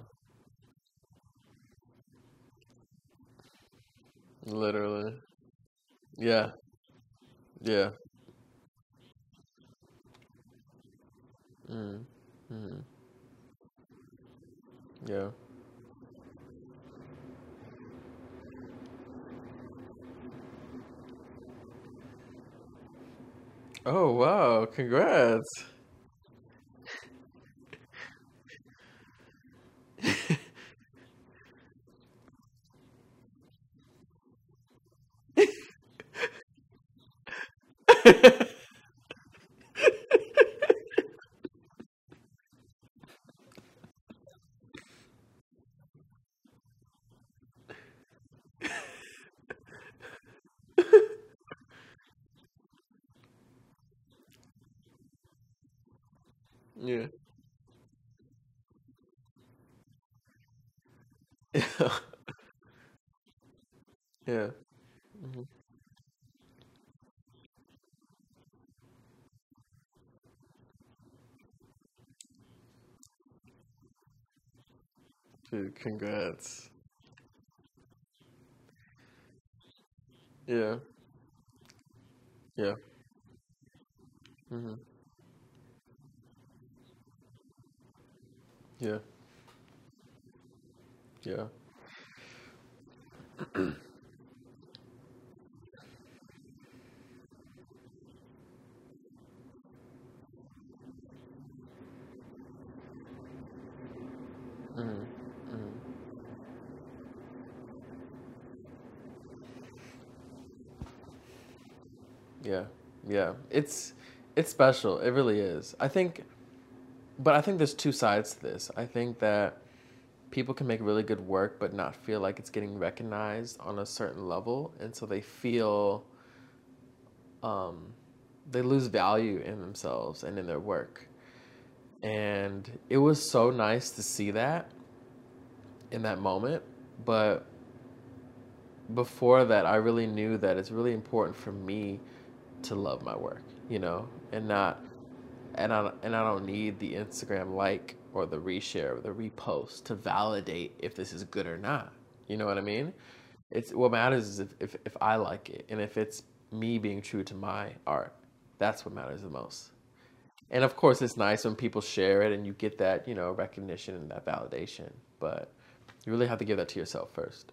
literally. Yeah, yeah. Mm, mm, yeah. Oh, wow. Congrats. *laughs* Yeah. Yeah. hmm Dude, congrats. Yeah. Yeah. hmm Yeah. Yeah. hmm hmm Yeah. Yeah. It's it's special. It really is. I think but I think there's two sides to this. I think that people can make really good work but not feel like it's getting recognized on a certain level and so they feel um, they lose value in themselves and in their work and it was so nice to see that in that moment but before that i really knew that it's really important for me to love my work you know and not and I and I don't need the Instagram like or the reshare or the repost to validate if this is good or not. You know what I mean? It's what matters is if, if, if I like it and if it's me being true to my art. That's what matters the most. And of course, it's nice when people share it and you get that, you know, recognition and that validation. But you really have to give that to yourself first.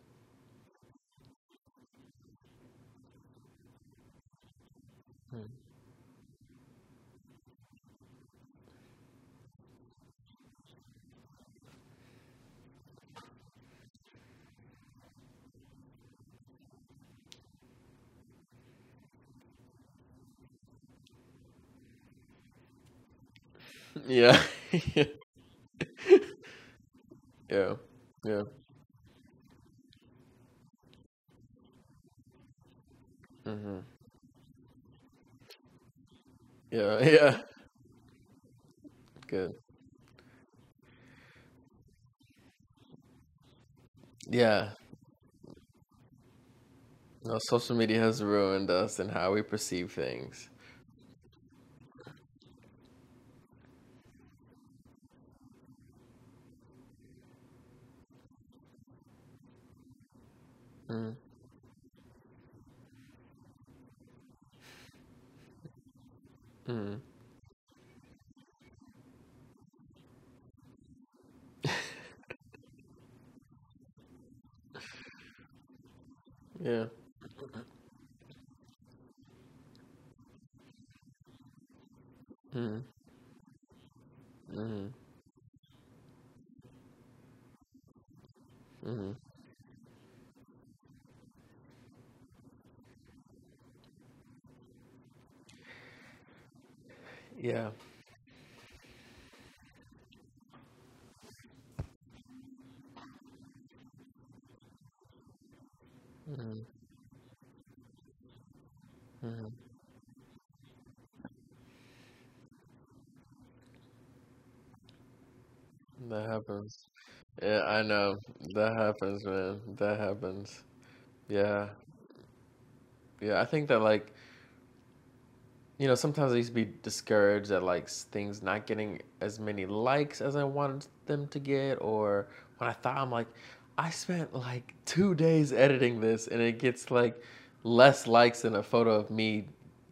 Hmm. *laughs* *laughs* Yeah. Yeah. Yeah. hmm Yeah. Yeah. Good. Yeah. No, social media has ruined us and how we perceive things. Mm. Mm. Yeah. Mm. hmm hmm Yeah. hmm hmm That happens. Yeah, I know. That happens, man. That happens. Yeah. Yeah, I think that like, you know, sometimes I used to be discouraged at like things not getting as many likes as I wanted them to get, or when I thought I'm like, I spent like two days editing this and it gets like less likes than a photo of me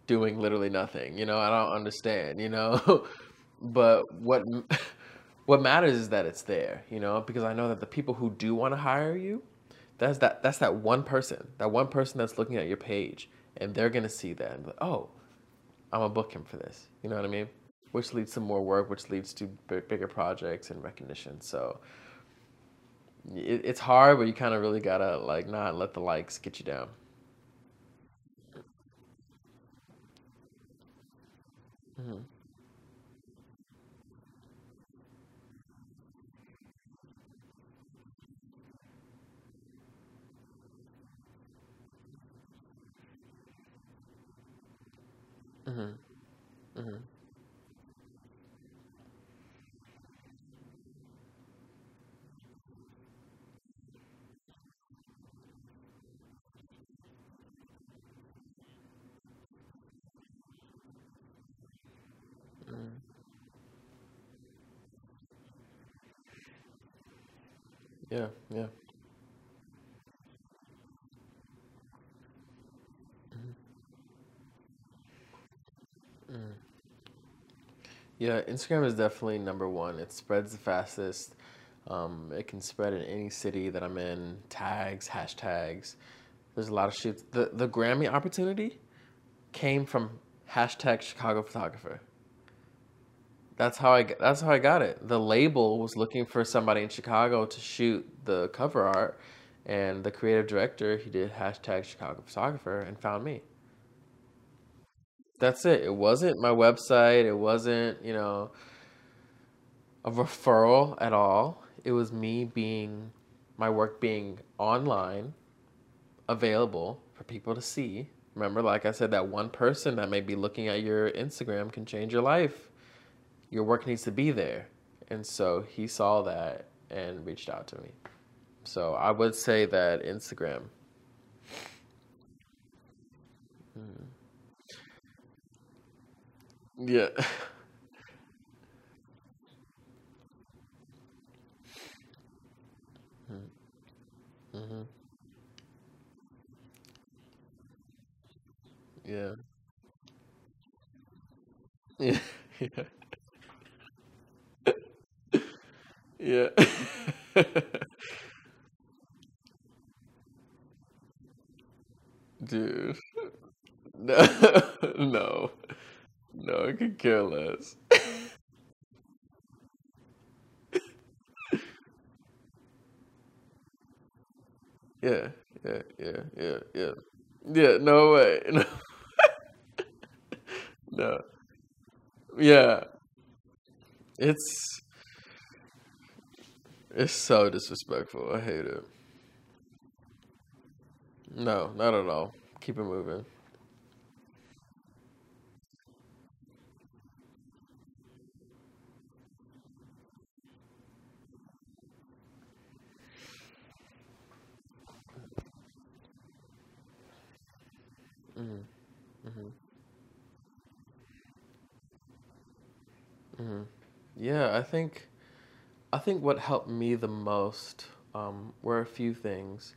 doing literally nothing. You know, I don't understand, you know? *laughs* But what *laughs* what matters is that it's there, you know, because I know that the people who do want to hire you, that's that that's that one person, that one person that's looking at your page, and they're gonna see that and be like, oh, I'm gonna book him for this. You know what I mean? Which leads to more work, which leads to b- bigger projects and recognition. So it, it's hard, but you kind of really gotta like not let the likes get you down. hmm hmm hmm hmm Yeah, yeah. hmm hmm Yeah, Instagram is definitely number one. It spreads the fastest. Um, it can spread in any city that I'm in. Tags, hashtags. There's a lot of shoots. The the Grammy opportunity came from hashtag Chicago photographer. That's how I that's how I got it. The label was looking for somebody in Chicago to shoot the cover art, and the creative director he did hashtag Chicago photographer and found me. That's it. It wasn't my website. It wasn't, you know, a referral at all. It was me being my work being online, available for people to see. Remember, like I said, that one person that may be looking at your Instagram can change your life. Your work needs to be there. And so he saw that and reached out to me. So I would say that Instagram. Mm. Yeah. hmm Yeah. Yeah. *laughs* Yeah. Yeah. *laughs* Dude. *laughs* No. No. No, I could care less. *laughs* Yeah. Yeah. Yeah. Yeah. Yeah. Yeah. No way. *laughs* No. No. Yeah. It's it's so disrespectful. I hate it. No, not at all. Keep it moving. hmm hmm hmm Yeah, I think I think what helped me the most um, were a few things.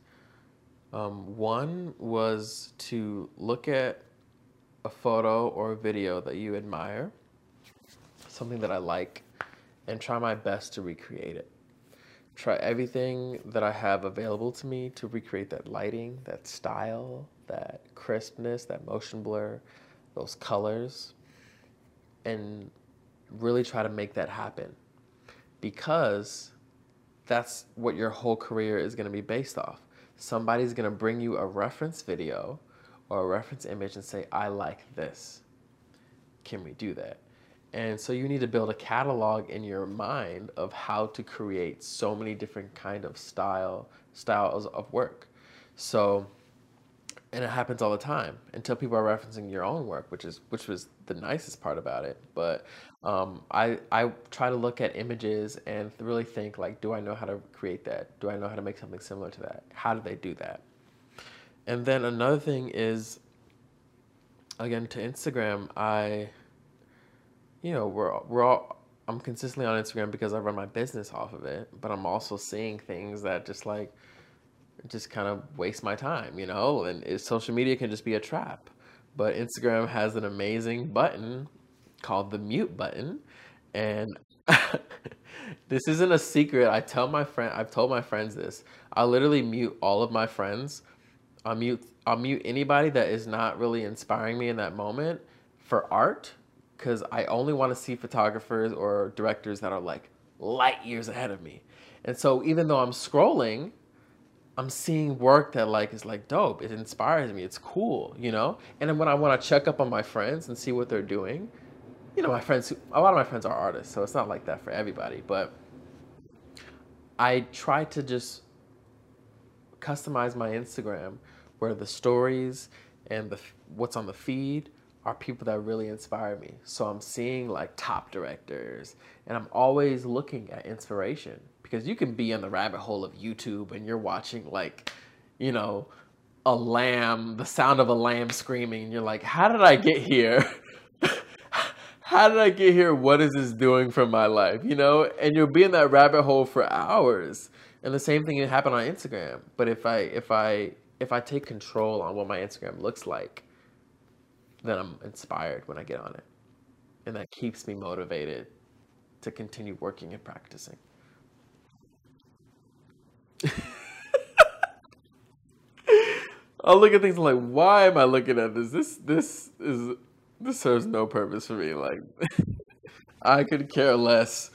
Um, one was to look at a photo or a video that you admire, something that I like, and try my best to recreate it. Try everything that I have available to me to recreate that lighting, that style, that crispness, that motion blur, those colors. And really try to make that happen because that's what your whole career is going to be based off. Somebody's going to bring you a reference video or a reference image and say, I like this. Can we do that? And so you need to build a catalog in your mind of how to create so many different kind of style styles of work. So and it happens all the time until people are referencing your own work, which is which was the nicest part about it. But um, I I try to look at images and really think like, do I know how to create that? Do I know how to make something similar to that? How do they do that? And then another thing is, again to Instagram, I, you know, we're we're all I'm consistently on Instagram because I run my business off of it, but I'm also seeing things that just like just kind of waste my time, you know? And it, social media can just be a trap. But Instagram has an amazing button called the mute button. And *laughs* this isn't a secret. I tell my friend, I've told my friends this. I literally mute all of my friends. I'll mute, I'll mute anybody that is not really inspiring me in that moment for art because I only want to see photographers or directors that are like light years ahead of me. And so even though I'm scrolling, I'm seeing work that like is like dope. It inspires me. It's cool, you know. And then when I want to check up on my friends and see what they're doing, you know, my friends. A lot of my friends are artists, so it's not like that for everybody. But I try to just customize my Instagram where the stories and the what's on the feed are people that really inspire me. So I'm seeing like top directors, and I'm always looking at inspiration because you can be in the rabbit hole of YouTube and you're watching like, you know, a lamb, the sound of a lamb screaming, and you're like, how did I get here? *laughs* how did I get here? What is this doing for my life? You know, and you'll be in that rabbit hole for hours. And the same thing can happen on Instagram. But if I if I if I take control on what my Instagram looks like, then I'm inspired when I get on it. And that keeps me motivated to continue working and practicing. I'll look at things like, why am I looking at this? This this is this serves no purpose for me. Like *laughs* I could care less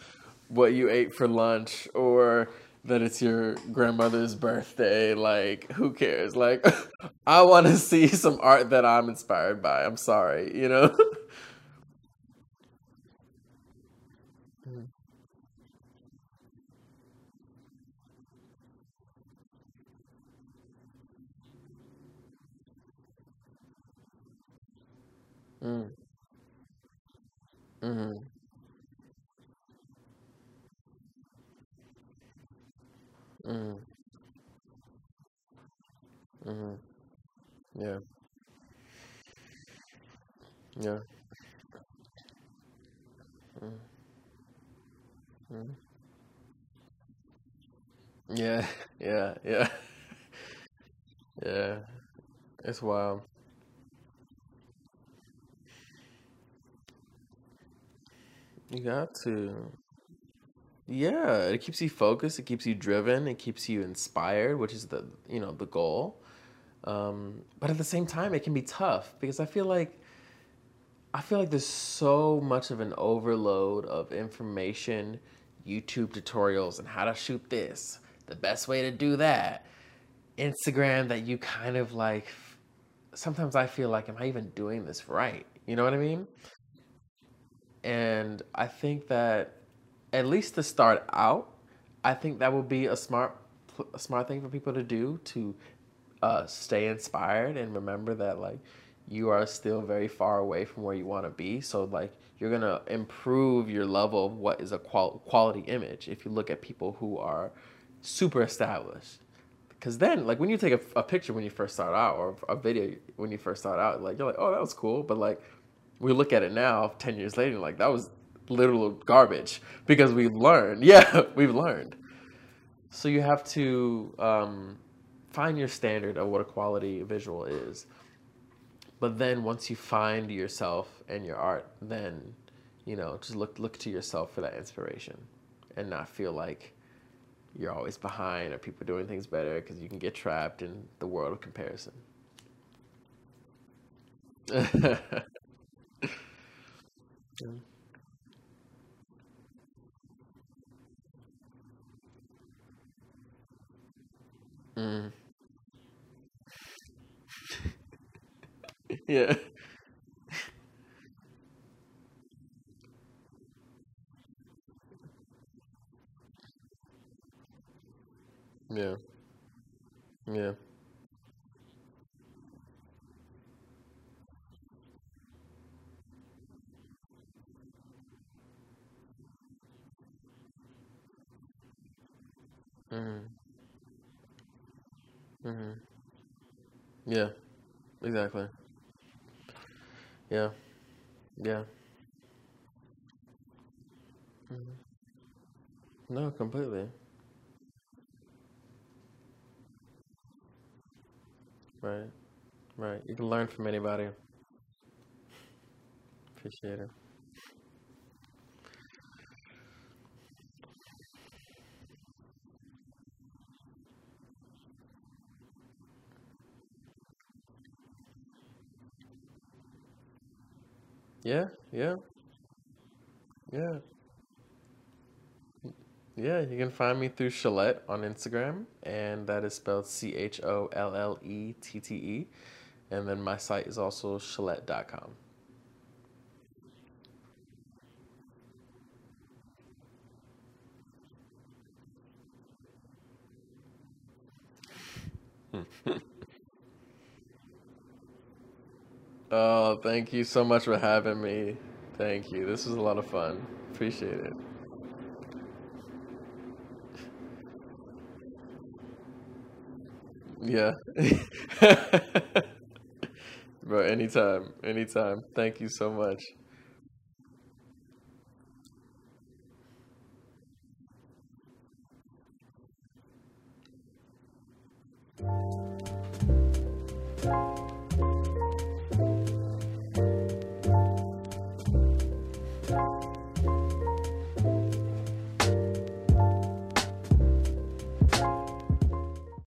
what you ate for lunch or that it's your grandmother's birthday. Like, who cares? Like, *laughs* I want to see some art that I'm inspired by. I'm sorry, you know? *laughs* Hmm. Mm, mm, mm, mm, yeah, yeah, mm, mm, *laughs* yeah, yeah, yeah, *laughs* yeah. It's wild. You got to. Yeah, it keeps you focused, it keeps you driven, it keeps you inspired, which is the, you know, the goal. Um, but at the same time, it can be tough because I feel like I feel like there's so much of an overload of information, YouTube tutorials and how to shoot this, the best way to do that, Instagram that you kind of like sometimes I feel like am I even doing this right? You know what I mean? And I think that at least to start out, I think that would be a smart a smart thing for people to do to uh, stay inspired and remember that like you are still very far away from where you want to be. So like you're gonna improve your level of what is a qual- quality image if you look at people who are super established. Because then, like when you take a, a picture when you first start out, or a video when you first start out, like you're like, oh, that was cool. But like we look at it now, ten years later, like that was literal garbage because we've learned. *laughs* Yeah, we've learned. So you have to um, find your standard of what a quality visual is. But then once you find yourself and your art, then you know just look look to yourself for that inspiration, and not feel like you're always behind or people doing things better because you can get trapped in the world of comparison. *laughs* question. Mm. *laughs* *laughs* yeah. From anybody. Appreciate it. Yeah. Yeah. Yeah. Yeah. You can find me through Chollette on Instagram, and that is spelled C H O L L E T T E. And then my site is also Chollette.com. *laughs* Oh, thank you so much for having me. Thank you. This was a lot of fun. Appreciate it. Yeah. *laughs* Bro, anytime. Anytime. Thank you so much.